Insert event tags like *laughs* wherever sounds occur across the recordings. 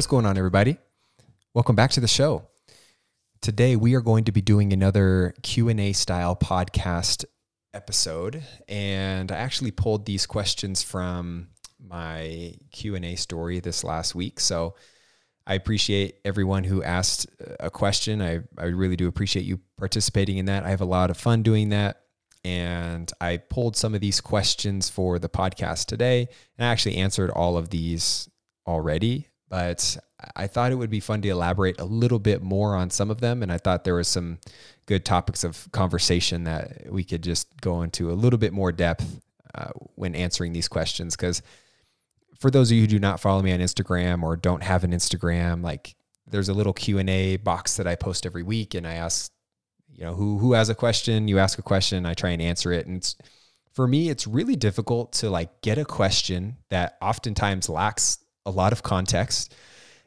What's going on, everybody? Welcome back to the show. Today we are going to be doing another Q&A style podcast episode and I actually pulled these questions from my Q&A story this last week. So I appreciate everyone who asked a question. I, I really do appreciate you participating in that. I have a lot of fun doing that. And I pulled some of these questions for the podcast today. And I actually answered all of these already, but I thought it would be fun to elaborate a little bit more on some of them. And I thought there was some good topics of conversation that we could just go into a little bit more depth uh, when answering these questions. Because for those of you who do not follow me on Instagram or don't have an Instagram, like there's a little Q&A box that I post every week and I ask, you know, who who has a question, you ask a question, I try and answer it. And for me, it's really difficult to like get a question that oftentimes lacks a lot of context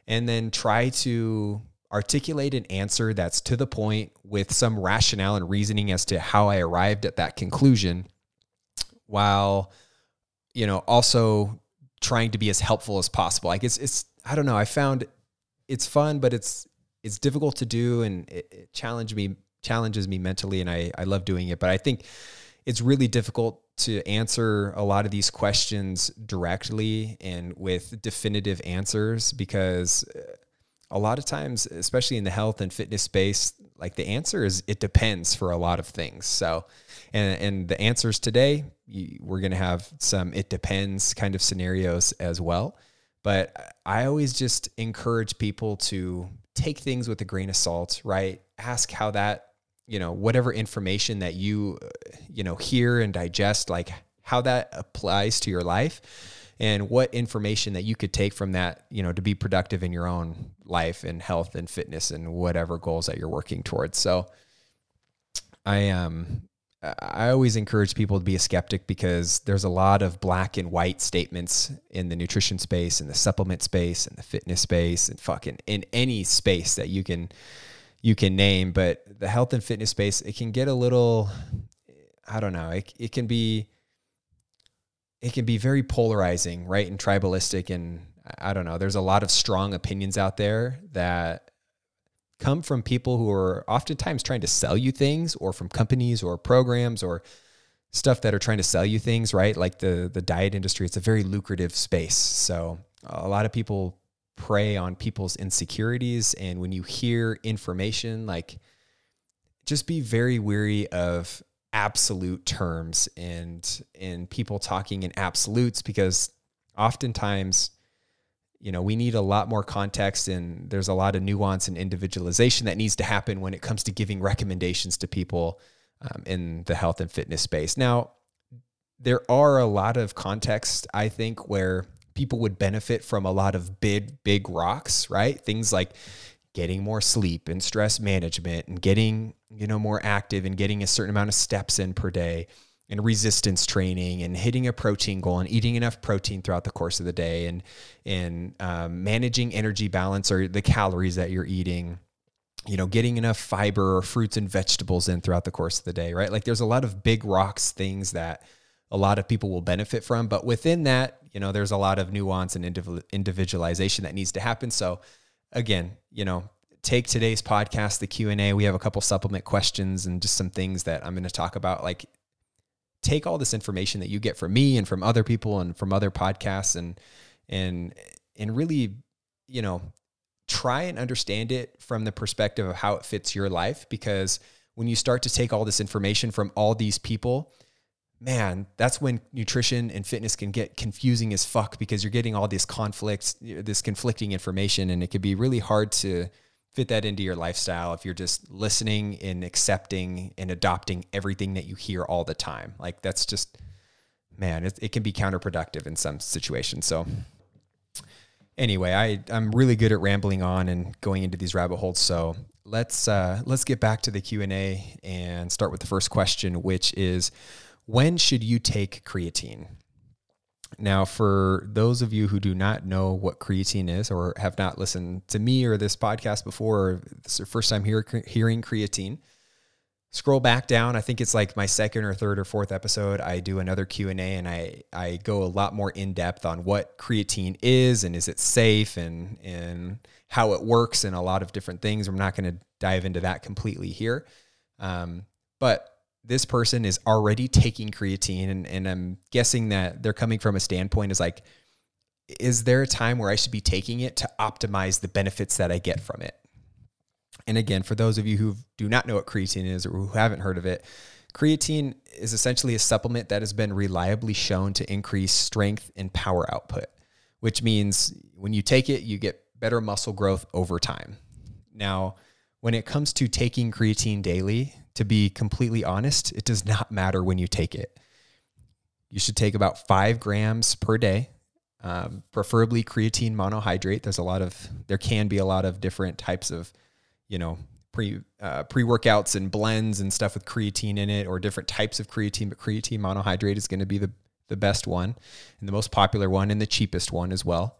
and then try to articulate an answer that's to the point with some rationale and reasoning as to how I arrived at that conclusion while you know also trying to be as helpful as possible. Like it's it's I don't know I found it's fun but it's it's difficult to do and it, it challenged me challenges me mentally and I I love doing it. But I think it's really difficult to answer a lot of these questions directly and with definitive answers because uh, a lot of times especially in the health and fitness space like the answer is it depends for a lot of things. So and and the answers today we're going to have some it depends kind of scenarios as well. But i always just encourage people to take things with a grain of salt right? Ask how that you know whatever information that you you know hear and digest like how that applies to your life and what information that you could take from that you know to be productive in your own life and health and fitness and whatever goals that you're working towards. So i um I always encourage people to be a skeptic because there's a lot of black and white statements in the nutrition space, in the supplement space, in the fitness space, and fucking in any space that you can you can name, but the health and fitness space, it can get a little, I don't know, it, it can be, it can be very polarizing, right? And tribalistic. And I don't know, there's a lot of strong opinions out there that come from people who are oftentimes trying to sell you things or from companies or programs or stuff that are trying to sell you things, right? Like the, the diet industry, it's a very lucrative space. So a lot of people prey on people's insecurities. And when you hear information, like just be very weary of absolute terms and and people talking in absolutes because oftentimes you know we need a lot more context and there's a lot of nuance and individualization that needs to happen when it comes to giving recommendations to people um, in the health and fitness space now there are a lot of contexts i think where people would benefit from a lot of big, big rocks, right? Things like getting more sleep and stress management and getting, you know, more active and getting a certain amount of steps in per day and resistance training and hitting a protein goal and eating enough protein throughout the course of the day and and um, managing energy balance or the calories that you're eating you know getting enough fiber or fruits and vegetables in throughout the course of the day right like there's a lot of big rocks things that a lot of people will benefit from. But within that, you know, there's a lot of nuance and individualization that needs to happen. So again, you know, take today's podcast, the Q&A. We have a couple supplement questions and just some things that I'm going to talk about. Like take all this information that you get from me and from other people and from other podcasts and, and, and really, you know, try and understand it from the perspective of how it fits your life. Because when you start to take all this information from all these people, man, that's when nutrition and fitness can get confusing as fuck because you're getting all these conflicts, this conflicting information, and it can be really hard to fit that into your lifestyle if you're just listening and accepting and adopting everything that you hear all the time. Like that's just, man, it, it can be counterproductive in some situations. So, anyway, I I'm really good at rambling on and going into these rabbit holes. So let's uh, let's get back to the Q and A and start with the first question, which is when should you take creatine? Now, for those of you who do not know what creatine is or have not listened to me or this podcast before, or this is your first time hear, hearing creatine, scroll back down. I think it's like my second or third or fourth episode. I do another q&a and i i go a lot more in depth on what creatine is and is it safe and and how it works and a lot of different things. I'm not going to dive into that completely here. Um, but this person is already taking creatine and, and i'm guessing that they're coming from a standpoint is like is there a time where i should be taking it to optimize the benefits that i get from it and again, for those of you who do not know what creatine is or who haven't heard of it, creatine is essentially a supplement that has been reliably shown to increase strength and power output, which means when you take it, you get better muscle growth over time. Now, when it comes to taking creatine daily, to be completely honest, it does not *laughs* matter when you take it. You should take about five grams per day, um, preferably creatine monohydrate. There's a lot of, there can be a lot of different types of you know, pre uh, pre workouts and blends and stuff with creatine in it, or different types of creatine. But creatine monohydrate is going to be the the best one, and the most popular one, and the cheapest one as well.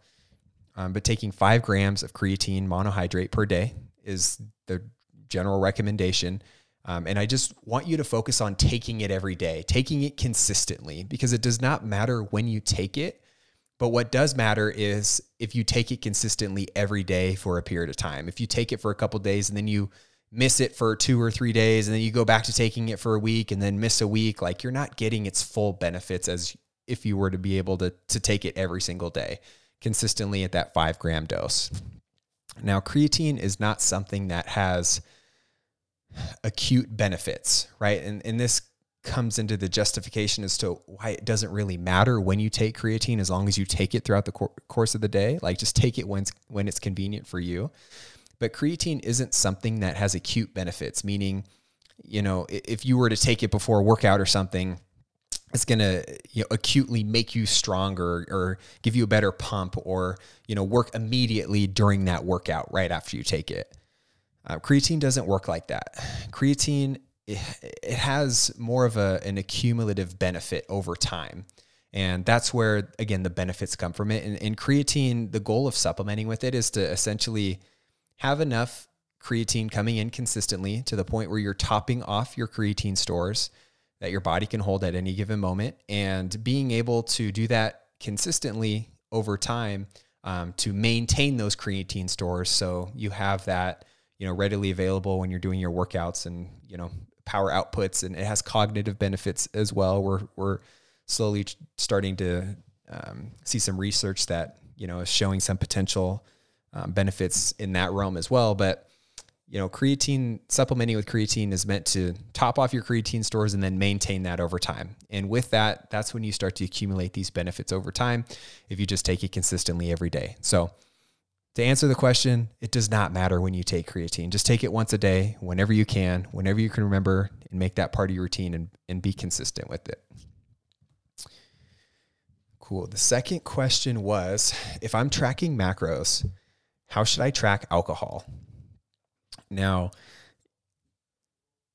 Um, but taking five grams of creatine monohydrate per day is the general recommendation. Um, and I just want you to focus on taking it every day, taking it consistently, because it does not matter when you take it. But what does matter is if you take it consistently every day for a period of time. If you take it for a couple days and then you miss it for two or three days and then you go back to taking it for a week and then miss a week, like you're not getting its full benefits as if you were to be able to, to take it every single day consistently at that five gram dose. Now, creatine is not something that has acute benefits, right? And, and this comes into the justification as to why it doesn't really matter when you take creatine as long as you take it throughout the cor- course of the day. Like just take it when when it's convenient for you. But creatine isn't something that has acute benefits meaning you know if you were to take it before a workout or something it's going to you know, acutely make you stronger or give you a better pump or you know work immediately during that workout right after you take it uh, creatine doesn't work like that creatine it, has more of a, an accumulative benefit over time. And that's where, again, the benefits come from it. And in creatine, the goal of supplementing with it is to essentially have enough creatine coming in consistently to the point where you're topping off your creatine stores that your body can hold at any given moment. And being able to do that consistently over time um, to maintain those creatine stores so you have that you know readily available when you're doing your workouts and you know power outputs and it has cognitive benefits as well. We're we're slowly starting to um, see some research that you know is showing some potential um, benefits in that realm as well. But you know, creatine supplementing with creatine is meant to top off your creatine stores and then maintain that over time. And with that, that's when you start to accumulate these benefits over time if you just take it consistently every day. So to answer the question, it does not matter when you take creatine. Just take it once a day, whenever you can, whenever you can remember, and make that part of your routine and, and be consistent with it. Cool. The second question was if I'm tracking macros, how should I track alcohol? Now,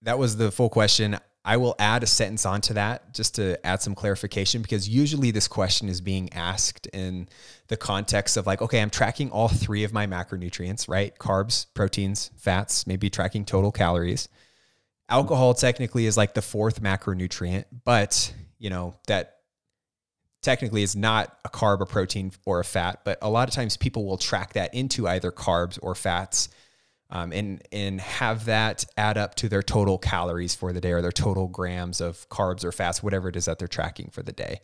that was the full question. I will add a sentence onto that just to add some clarification because usually this question is being asked in the context of like, okay, I'm tracking all three of my macronutrients, right? Carbs, proteins, fats, maybe tracking total calories. Alcohol technically is like the fourth macronutrient, but you know, that technically is not a carb, a protein, or a fat, but a lot of times people will track that into either carbs or fats um, and and have that add up to their total calories for the day or their total grams of carbs or fats, whatever it is that they're tracking for the day.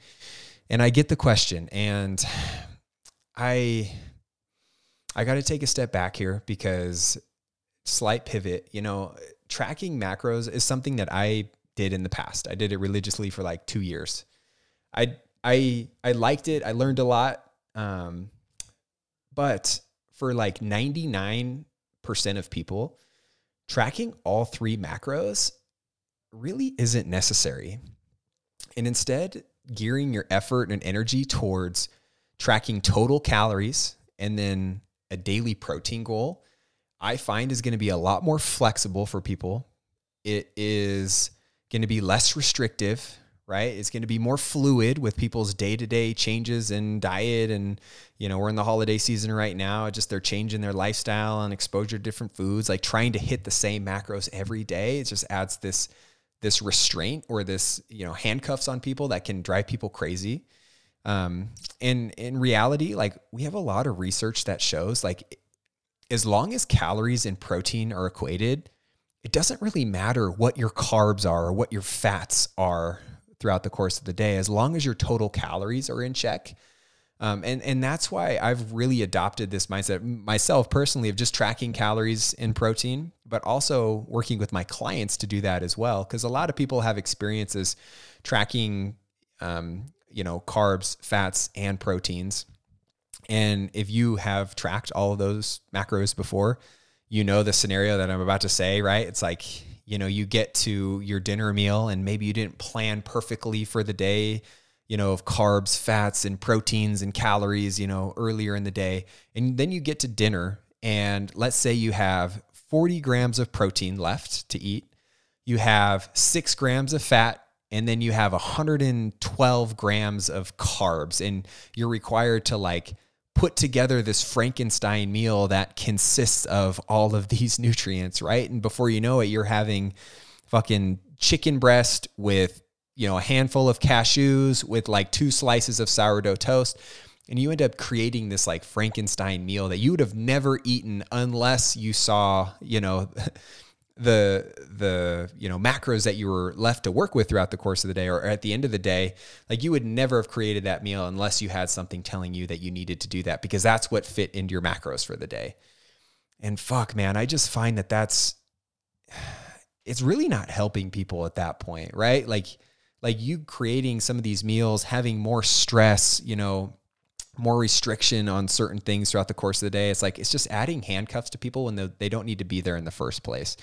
And I get the question, and I I got to take a step back here because slight pivot. You know, tracking macros is something that I did in the past. I did it religiously for like two years. I I I liked it. I learned a lot. Um, but for like 99 percent of people, tracking all three macros really isn't necessary. And instead, gearing your effort and energy towards tracking total calories and then a daily protein goal, I find is going to be a lot more flexible for people. It is going to be less restrictive, right? It's going to be more fluid with people's day to day changes in diet. And, you know, we're in the holiday season right now. Just they're changing their lifestyle and exposure to different foods, like trying to hit the same macros every day. It just adds this this restraint or this you know handcuffs on people that can drive people crazy um, and in reality like we have a lot of research that shows like as long as calories and protein are equated it doesn't really matter what your carbs are or what your fats are throughout the course of the day as long as your total calories are in check um, and and that's why I've really adopted this mindset myself personally of just tracking calories and protein, but also working with my clients to do that as well. Because a lot of people have experiences tracking, um, you know, carbs, fats, and proteins. And if you have tracked all of those macros before, you know the scenario that I'm about to say, right? It's like you know you get to your dinner meal and maybe you didn't plan perfectly for the day you know, of carbs, fats, and proteins and calories, you know, earlier in the day. And then you get to dinner, and let's say you have 40 grams of protein left to eat, you have six grams of fat, and then you have 112 grams of carbs. And you're required to like put together this Frankenstein meal that consists of all of these *laughs* nutrients, right? And before you know it, you're having fucking chicken breast with you know, a handful of cashews with like two slices of sourdough toast. And you end up creating this like Frankenstein meal that you would have never eaten unless you saw, you know, *laughs* the the you know macros that you were left to work with throughout the course of the day or at the end of the day like you would never have created that meal unless you had something telling you that you needed to do that because that's what fit into your macros for the day. And fuck man i just find that that's *sighs* it's really not helping people at that point right? Like like you creating some of these meals, having more stress, you know, more restriction on certain things throughout the course of the day. It's like it's just adding handcuffs to people when they don't need to be there in the first place.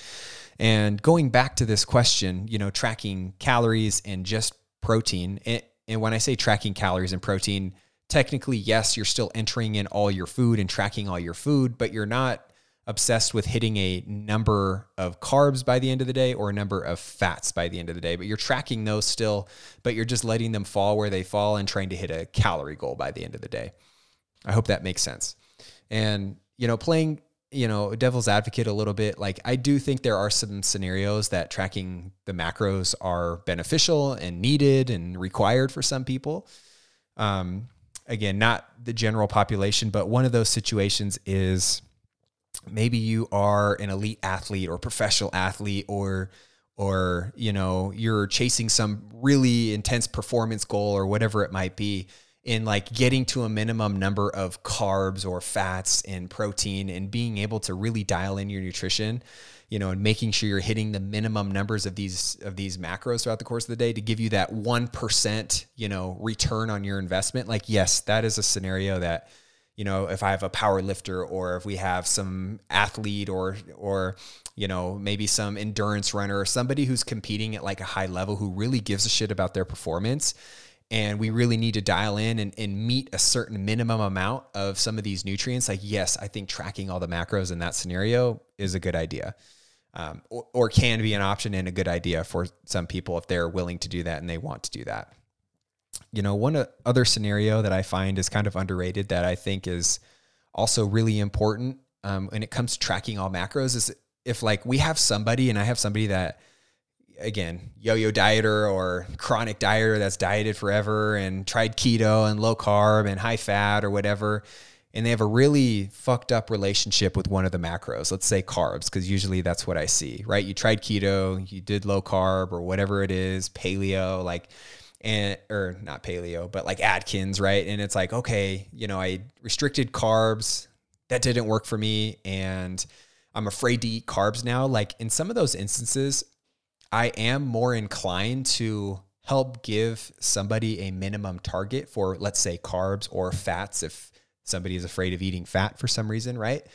And going back to this question, you know, tracking calories and just protein. And, and when I say tracking calories and protein, technically, yes, you're still entering in all your food and tracking all your food, but you're not obsessed with hitting a number of carbs by the end of the day or a number of fats by the end of the day, but you're tracking those still, but you're just letting them fall where they fall and trying to hit a calorie goal by the end of the day. I hope that makes sense. And, you know, playing, you know, devil's advocate a little bit, like I do think there are some scenarios that tracking the macros are beneficial and needed and required for some people. Um, again, not the general population, but one of those situations is maybe you are an elite athlete or professional athlete or or you know you're chasing some really intense performance goal or whatever it might be in like getting to a minimum number of carbs or fats and protein and being able to really dial in your nutrition you know and making sure you're hitting the minimum numbers of these of these macros throughout the course of the day to give you that 1% you know return on your investment. Like yes that is a scenario that you know, if I have a power lifter or if we have some athlete or or you know, maybe some endurance runner or somebody who's competing at like a high level who really gives a shit about their performance and we really need to dial in and, and meet a certain minimum amount of some of these nutrients, like yes, I think tracking all the macros in that scenario is a good idea. Um, or, or can be an option and a good idea for some people if they're willing to do that and they want to do that you know, one other scenario that I find is kind of underrated that I think is also really important um, when it comes to tracking all macros is if like we have somebody and I have somebody that again yo-yo dieter or chronic dieter that's dieted forever and tried keto and low carb and high fat or whatever and they have a really fucked up relationship with one of the macros let's say carbs because usually that's what i see right? You tried keto you did low carb or whatever it is paleo like and or not paleo, but like Atkins, right? And it's like, okay, you know, I restricted carbs. That didn't work for me. And I'm afraid to eat carbs now. Like in some of those instances, I am more inclined to help give somebody a minimum target for, let's say, carbs or fats if somebody is afraid of eating fat for some reason, right?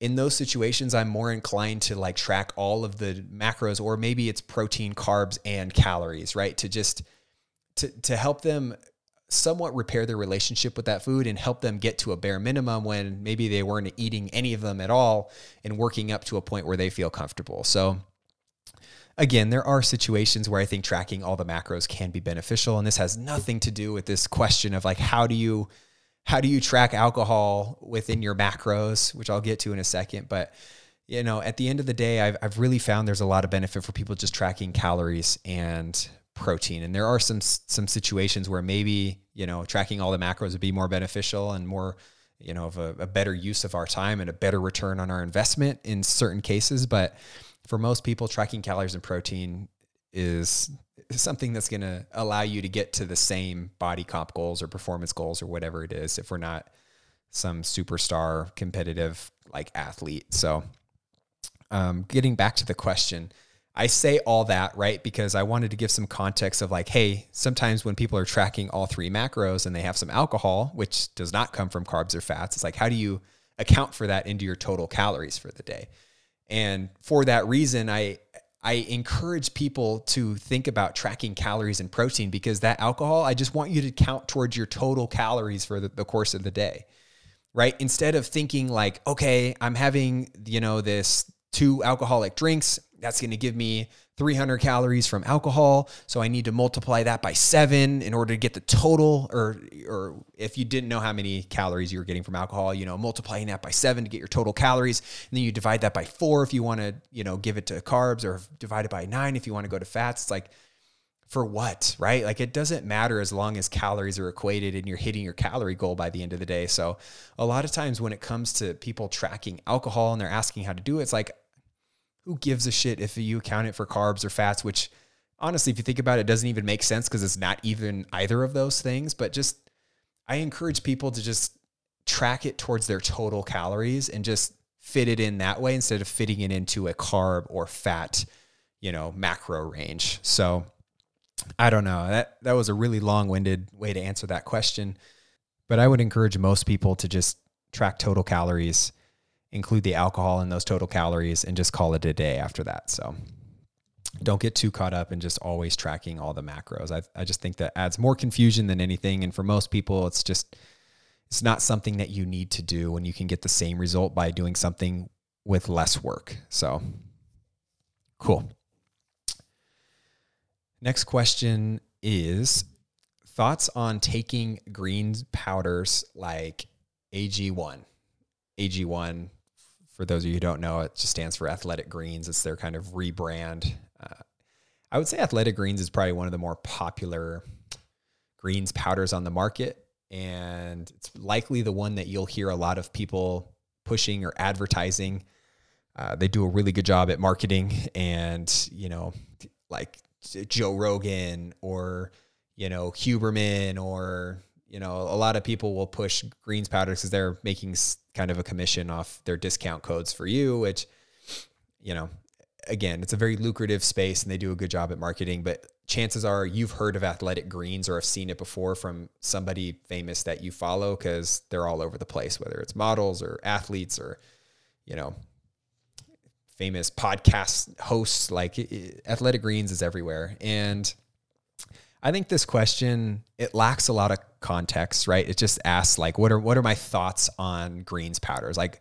in those situations, I'm more inclined to like track all of the macros, or maybe it's protein, carbs, and calories, right? To just to to help them somewhat repair their relationship with that food and help them get to a bare minimum when maybe they weren't eating any of them at all and working up to a point where they feel comfortable. So again, there are situations where I think tracking all the macros can be beneficial. And this has nothing to do with this question of like, how do you, how do you track alcohol within your macros, which I'll get to in a second. But, you know, at the end of the day, I've, I've really found there's a lot of benefit for people just tracking calories and protein. And there are some, some situations where maybe, you know, tracking all the macros would be more beneficial and more, you know, of a, a better use of our time and a better return on our investment in certain cases. But, for most people, tracking calories and protein is something that's going to allow you to get to the same body comp goals or performance goals or whatever it is if we're not some superstar competitive like athlete. So, um, getting back to the question, I say all that, right? Because I wanted to give some context of like, hey, sometimes when people are tracking all three macros and they have some alcohol, which does not come from carbs or fats, it's like, how do you account for that into your total calories for the day? And for that reason, I I encourage people to think about tracking calories and protein because that alcohol, I just want you to count towards your total calories for the, the course of the day. Right? Instead of thinking like, okay, I'm having, you know, this two alcoholic drinks, that's going to give me 300 calories from alcohol. So I need to multiply that by seven in order to get the total. Or, or if you didn't know how many calories you were getting from alcohol, you know, multiplying that by seven to get your total calories. And then you divide that by four if you want to, you know, give it to carbs or divide it by nine if you want to go to fats. It's like, for what, right? Like it doesn't matter as long as calories are equated and you're hitting your calorie goal by the end of the day. So a lot of times when it comes to people tracking alcohol and they're asking how to do it, it's like who gives a shit if you account it for carbs or fats, which honestly, if you think about it, it doesn't even make sense because it's not even either of those things. But just, I encourage people to just track it towards their total calories and just fit it in that way instead of fitting it into a carb or fat, you know, macro range. So I don't know. That that was a really long-winded way to answer that question. But I would encourage most people to just track total calories include the alcohol in those total calories and just call it a day after that. So don't get too caught up in just always tracking all the macros. I, I just think that adds more confusion than anything. And for most people, it's just, it's not something that you need to do when you can get the same result by doing something with less work. So cool. Next question is thoughts on taking greens powders like AG1. AG1 for those of you who don't know, it just stands for Athletic Greens. It's their kind of rebrand. Uh, I would say Athletic Greens is probably one of the more popular greens powders on the market. And it's likely the one that you'll hear a lot of people pushing or advertising. Uh, they do a really good job at marketing and, you know, like Joe Rogan or, you know, Huberman or you know, a lot of people will push greens powders because they're making kind of a commission off their discount codes for you, which, you know, again, it's a very lucrative space and they do a good job at marketing. But chances are you've heard of athletic greens or have seen it before from somebody famous that you follow because they're all over the place, whether it's models or athletes or, you know, famous podcast hosts. Like athletic greens is everywhere. And, I think this question it lacks a lot of context, right? It just asks like, what are what are my thoughts on greens powders? Like,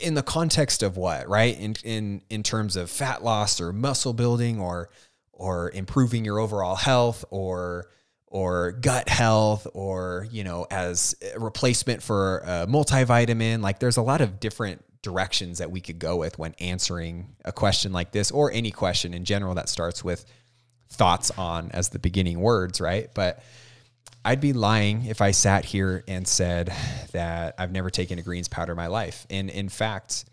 in the context of what, right? In in in terms of fat loss or muscle building or or improving your overall health or or gut health or you know as a replacement for a multivitamin like there's a lot of different directions that we could go with when answering a question like this or any question in general that starts with thoughts on as the beginning words, right? But I'd be lying if I sat here and said that I've never taken a greens powder in my life. And in fact,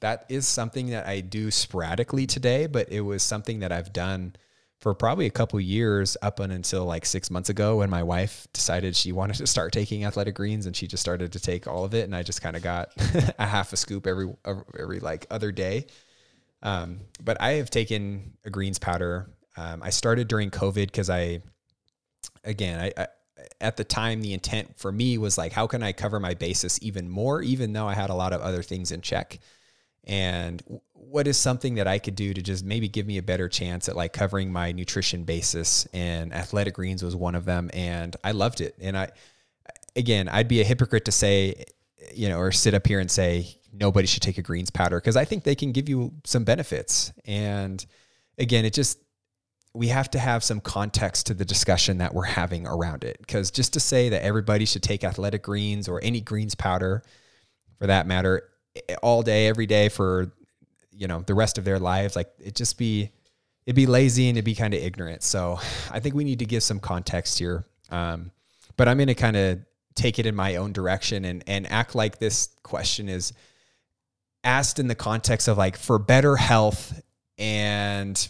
that is something that I do sporadically today, but it was something that I've done for probably a couple years up until like six months ago when my wife decided she wanted to start taking athletic greens and she just started to take all of it. And I just kind of got *laughs* a half a scoop every, every like other day. Um, but I have taken a greens powder um, I started during COVID because I, again, I, I, at the time the intent for me was like, how can I cover my basis even more, even though I had a lot of other things in check, and what is something that I could do to just maybe give me a better chance at like covering my nutrition basis. And Athletic Greens was one of them, and I loved it. And I, again, I'd be a hypocrite to say, you know, or sit up here and say nobody should take a greens powder because I think they can give you some benefits and again, it just we have to have some context to the discussion that we're having around it. Because just to say that everybody should take athletic greens or any greens powder, for that matter, all day, every day for you know the rest of their lives, like it just be it'd be lazy and it'd be kind of ignorant. So I think we need to give some context here. Um, but I'm going to kind of take it in my own direction and and act like this question is asked in the context of like for better health and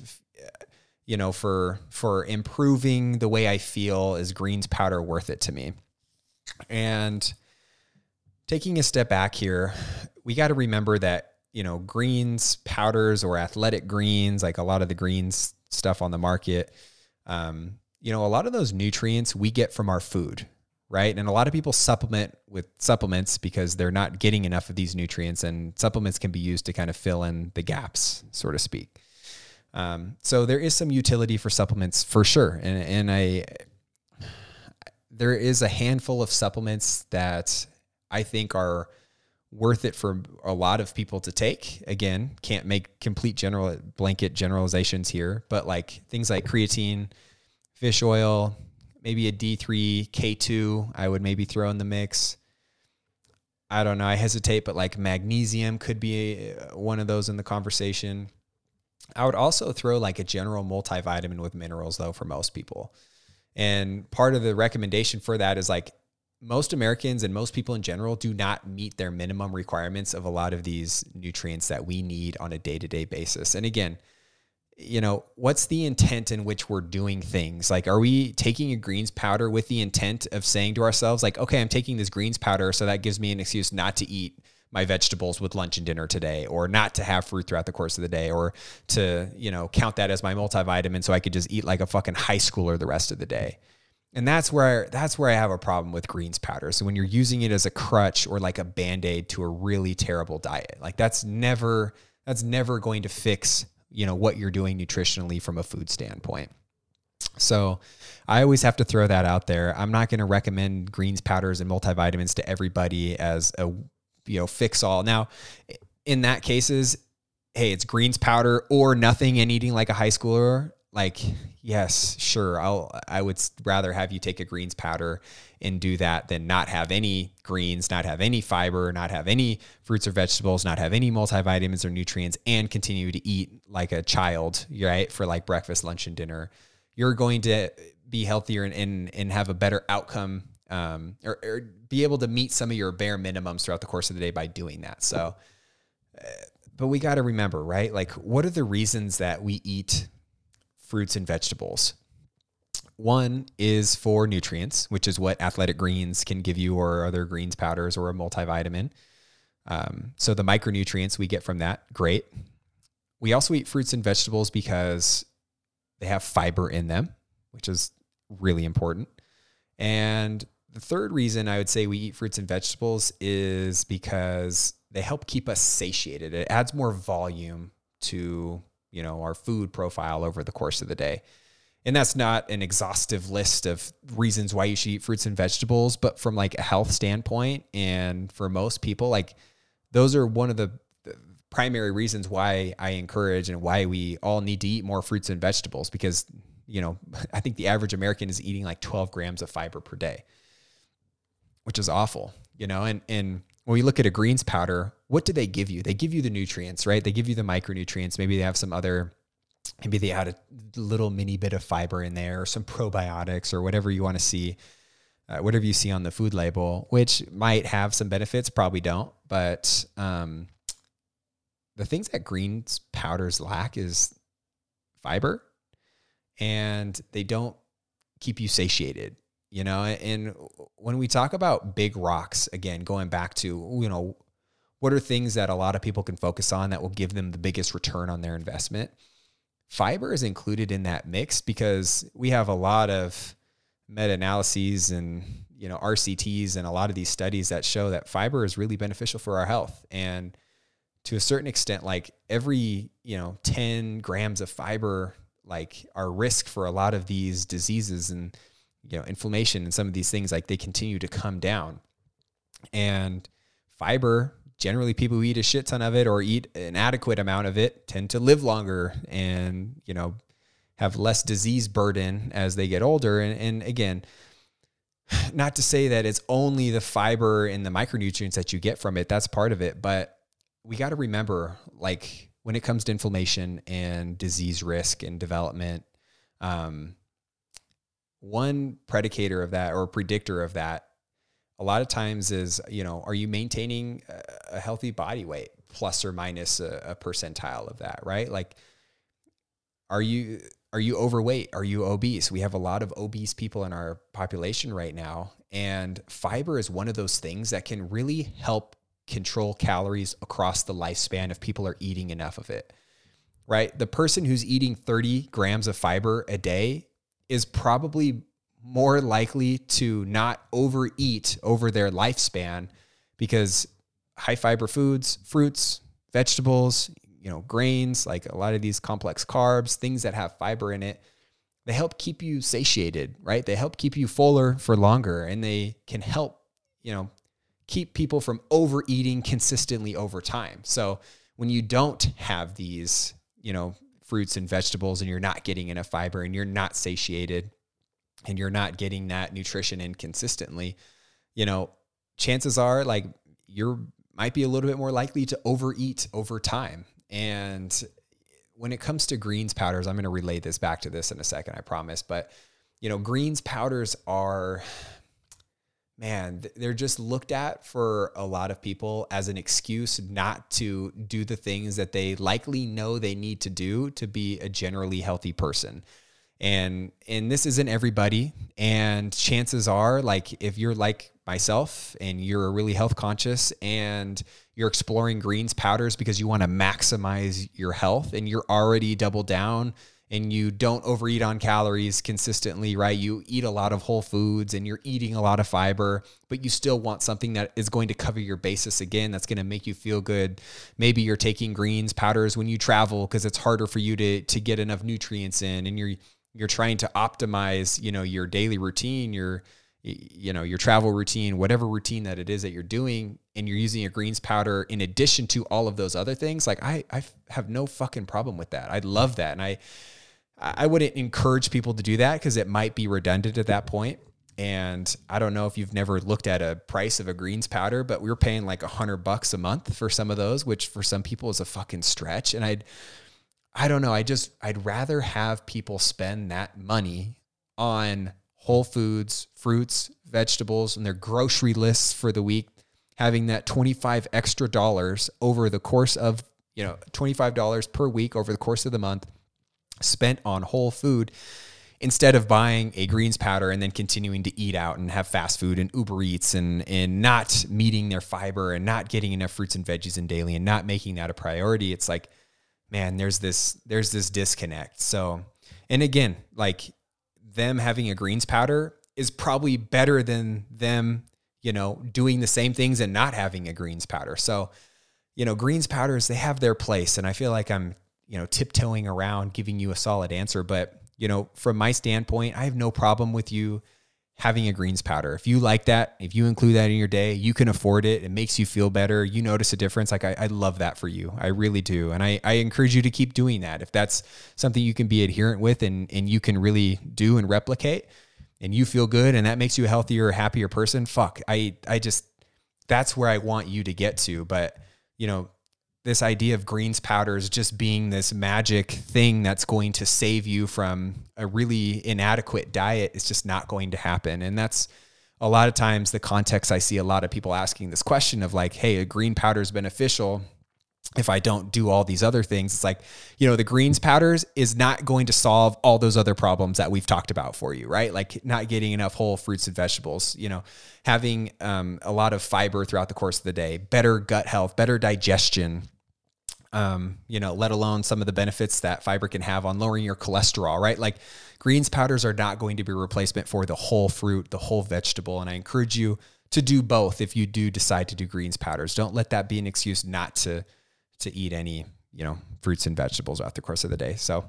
you know for for improving the way I feel is greens powder worth it to me and taking a step back here we got to remember that you know greens powders or athletic greens like a lot of the greens stuff on the market um, you know a lot of those nutrients we get from our food right? And a lot of people supplement with supplements because they're not getting enough of these nutrients, and supplements can be used to kind of fill in the gaps, so to speak. Um, so there is some utility for supplements for sure, and and I there is a handful of supplements that I think are worth it for a lot of people to take. Again, can't make complete general blanket generalizations here, but like things like creatine, fish oil, maybe a D3, K2, I would maybe throw in the mix. I don't know. I hesitate, but like magnesium could be uh, one of those in the conversation. I would also throw like a general multivitamin with minerals, though, for most people. And part of the recommendation for that is like most Americans and most people in general do not meet their minimum requirements of a lot of these nutrients that we need on a day to day basis. And again, you know, what's the intent in which we're doing things? Like, are we taking a greens powder with the intent of saying to ourselves, like, okay, I'm taking this greens powder, so that gives me an excuse not to eat my vegetables with lunch and dinner today, or not to have fruit throughout the course of the day, or to, you know, count that as my multivitamin so I could just eat like a fucking high schooler the rest of the day. And that's where that's where I have a problem with greens powder. So when you're using it as a crutch or like a band-aid to a really terrible diet, like that's never that's never going to fix you know what you're doing nutritionally from a food standpoint. So I always have to throw that out there. I'm not going to recommend greens powders and multivitamins to everybody as a you know fix all. Now, in that cases, hey, it's greens powder or nothing and eating like a high schooler like yes sure i'll i would rather have you take a greens powder and do that than not have any greens not have any fiber not have any fruits or vegetables not have any multivitamins or nutrients and continue to eat like a child right for like breakfast lunch and dinner. You're going to be healthier and and, and have a better outcome um, or, or be able to meet some of your bare minimums throughout the course of the day by doing that. So uh, but we got to remember right like what are the reasons that we eat fruits and vegetables. One is for nutrients, which is what athletic greens can give you, or other greens powders, or a multivitamin. Um, so the micronutrients we get from that, great. We also eat fruits and vegetables because they have fiber in them, which is really important. And the third reason I would say we eat fruits and vegetables is because they help keep us satiated. It adds more volume to you know, our food profile over the course of the day. And that's not an exhaustive list of reasons why you should eat fruits and vegetables, but from like a health standpoint and for most people, like those are one of the primary reasons why I encourage and why we all need to eat more fruits and vegetables because, you know, *laughs* I think the average American is eating like 12 grams of fiber per day, which is awful, you know, and, and when we look at a greens powder, what do they give you? They give you the nutrients, right? They give you the micronutrients. Maybe they have some other, maybe they add a little mini bit of fiber in there or some probiotics or whatever you want to see, uh, whatever you see on the food label, which might have some benefits, probably don't. But um, the things that greens powders lack is fiber and they don't keep you satiated you know and when we talk about big rocks again going back to you know what are things that a lot of people can focus on that will give them the biggest return on their investment? Fiber is included in that mix because we have a lot of meta-analyses and you know RCTs and a lot of these studies that show that fiber is really beneficial for our health. And to a certain extent like every you know 10 grams of fiber like our risk for a lot of these diseases. And you know inflammation and some of these things like they continue to come down and fiber generally people who eat a shit ton of it or eat an adequate amount of it tend to live longer and, you know, have less disease burden as they get older. And, and again, *sighs* not to say that it's only the fiber and the micronutrients that you get from it. That's part of it. But we got to remember, like, when it comes to inflammation and disease risk and development, um, one predicator of that or predictor of that a lot of times is you know are you maintaining a healthy body weight plus or minus a, a percentile of that right? Like are you are you overweight? Are you obese? We have a lot of obese people in our population right now and fiber is one of those things that can really help control calories across the lifespan if people are eating enough of it right? The person who's eating 30 grams of fiber a day is probably more likely to not overeat over their lifespan because high fiber foods, fruits, vegetables, you know, grains, like a lot of these complex carbs, things that have fiber in it, they help keep you satiated, right? They help keep you fuller for longer and they can help, you know, keep people from overeating consistently over time. So when you don't have these, you know, fruits and vegetables and you're not getting enough fiber and you're not satiated, and you're not getting that nutrition in consistently, you know, chances are like you're might be a little bit more likely to overeat over time. And when it comes to greens powders, I'm going to relay this back to this in a second, I promise. But, you know, greens powders are, man, they're just looked at for a lot of people as an excuse not to do the things that they likely know they need to do to be a generally healthy person. And and this isn't everybody. And chances are like if you're like myself and you're really health conscious and you're exploring greens powders because you want to maximize your health and you're already double down and you don't overeat on calories consistently, right? You eat a lot of whole foods and you're eating a lot of fiber, but you still want something that is going to cover your basis again, that's going to make you feel good. Maybe you're taking greens powders when you travel because it's harder for you to to get enough nutrients in and you're you're trying to optimize, you know, your daily routine, your you know, your travel routine, whatever routine that it is that you're doing, and you're using a greens powder in addition to all of those other things, like I, I have no fucking problem with that. I love that. And I, I wouldn't encourage people to do that because it might be redundant at that point. And I don't know if you've never looked at a price of a greens powder, but we are paying like a hundred bucks a month for some of those, which for some people is a fucking stretch. And I'd, I don't know. I just, I'd rather have people spend that money on whole foods, fruits, vegetables, and their grocery lists for the week, having that 25 extra dollars over the course of, you know, $25 per week over the course of the month spent on whole food instead of buying a greens powder and then continuing to eat out and have fast food and Uber Eats and and not meeting their fiber and not getting enough fruits and veggies in daily and not making that a priority. It's like man, there's this there's this disconnect. So, and again, like them having a greens powder is probably better than them, you know, doing the same things and not having a greens powder. So, you know, greens powders they have their place, and I feel like I'm, you know, tiptoeing around giving you a solid answer, but you know, from my standpoint, I have no problem with you having a greens powder. If you like that, if you include that in your day, you can afford it. It makes you feel better. You notice a difference. Like I, I love that for you. I really do. And I, I encourage you to keep doing that. If that's something you can be adherent with and, and you can really do and replicate and you feel good and that makes you a healthier, happier person, fuck. I, I just, that's where I want you to get to. But, you know, this idea of greens powders just being this magic thing that's going to save you from a really inadequate diet is just not going to happen. And that's a lot of times the context I see a lot of people asking this question of like, hey, a green powder is beneficial if I don't do all these other things. It's like, you know, the greens powders is not going to solve all those other problems that we've talked about for you, right? Like not getting enough whole fruits and vegetables, you know, having um, a lot of fiber throughout the course of the day, better gut health, better digestion, um, you know, let alone some of the benefits that fiber can have on lowering your cholesterol, right? Like greens powders are not going to be a replacement for the whole fruit, the whole vegetable. And I encourage you to do both if you do decide to do greens powders. Don't let that be an excuse not to to eat any, you know, fruits and vegetables throughout the course of the day. So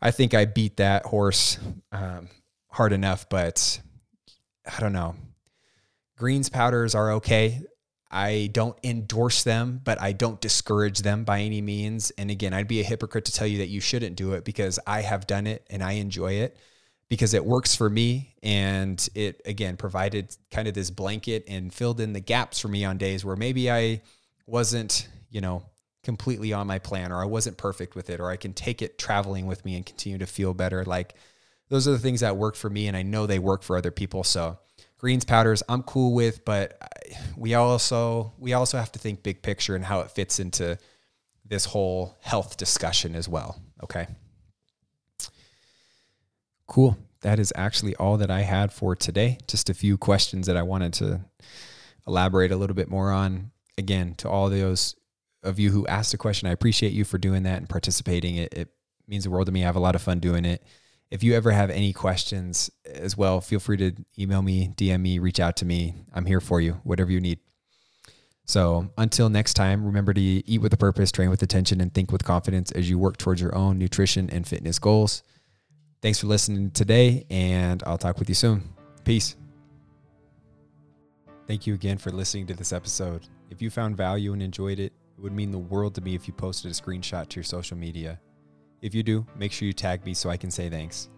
I think I beat that horse um, hard enough, but I don't know. Greens powders are okay. I don't endorse them, but I don't discourage them by any means. And again, I'd be a hypocrite to tell you that you shouldn't do it because I have done it and I enjoy it because it works for me. And it, again, provided kind of this blanket and filled in the gaps for me on days where maybe I wasn't, you know, completely on my plan or I wasn't perfect with it or I can take it traveling with me and continue to feel better. Like those are the things that work for me. And I know they work for other people. So, greens powders i'm cool with but we also we also have to think big picture and how it fits into this whole health discussion as well okay? Cool. That is actually all that i had for today. Just a few questions that i wanted to elaborate a little bit more on. Again to all those of you who asked a question i appreciate you for doing that and participating. It, it means the world to me. I have a lot of fun doing it if you ever have any questions as well, feel free to email me, DM me, reach out to me. I'm here for you, whatever you need. So until next time, remember to eat with a purpose, train with attention, and think with confidence as you work towards your own nutrition and fitness goals. Thanks for listening today, and I'll talk with you soon. Peace. Thank you again for listening to this episode. If you found value and enjoyed it, it would mean the world to me if you posted a screenshot to your social media. If you do, make sure you tag me so I can say thanks.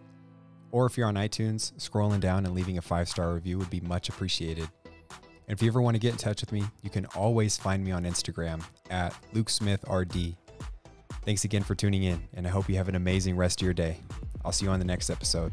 Or if you're on iTunes, scrolling down and leaving a five star review would be much appreciated. And if you ever want to get in touch with me, you can always find me on Instagram at LukeSmithRD. Thanks again for tuning in, and I hope you have an amazing rest of your day. I'll see you on the next episode.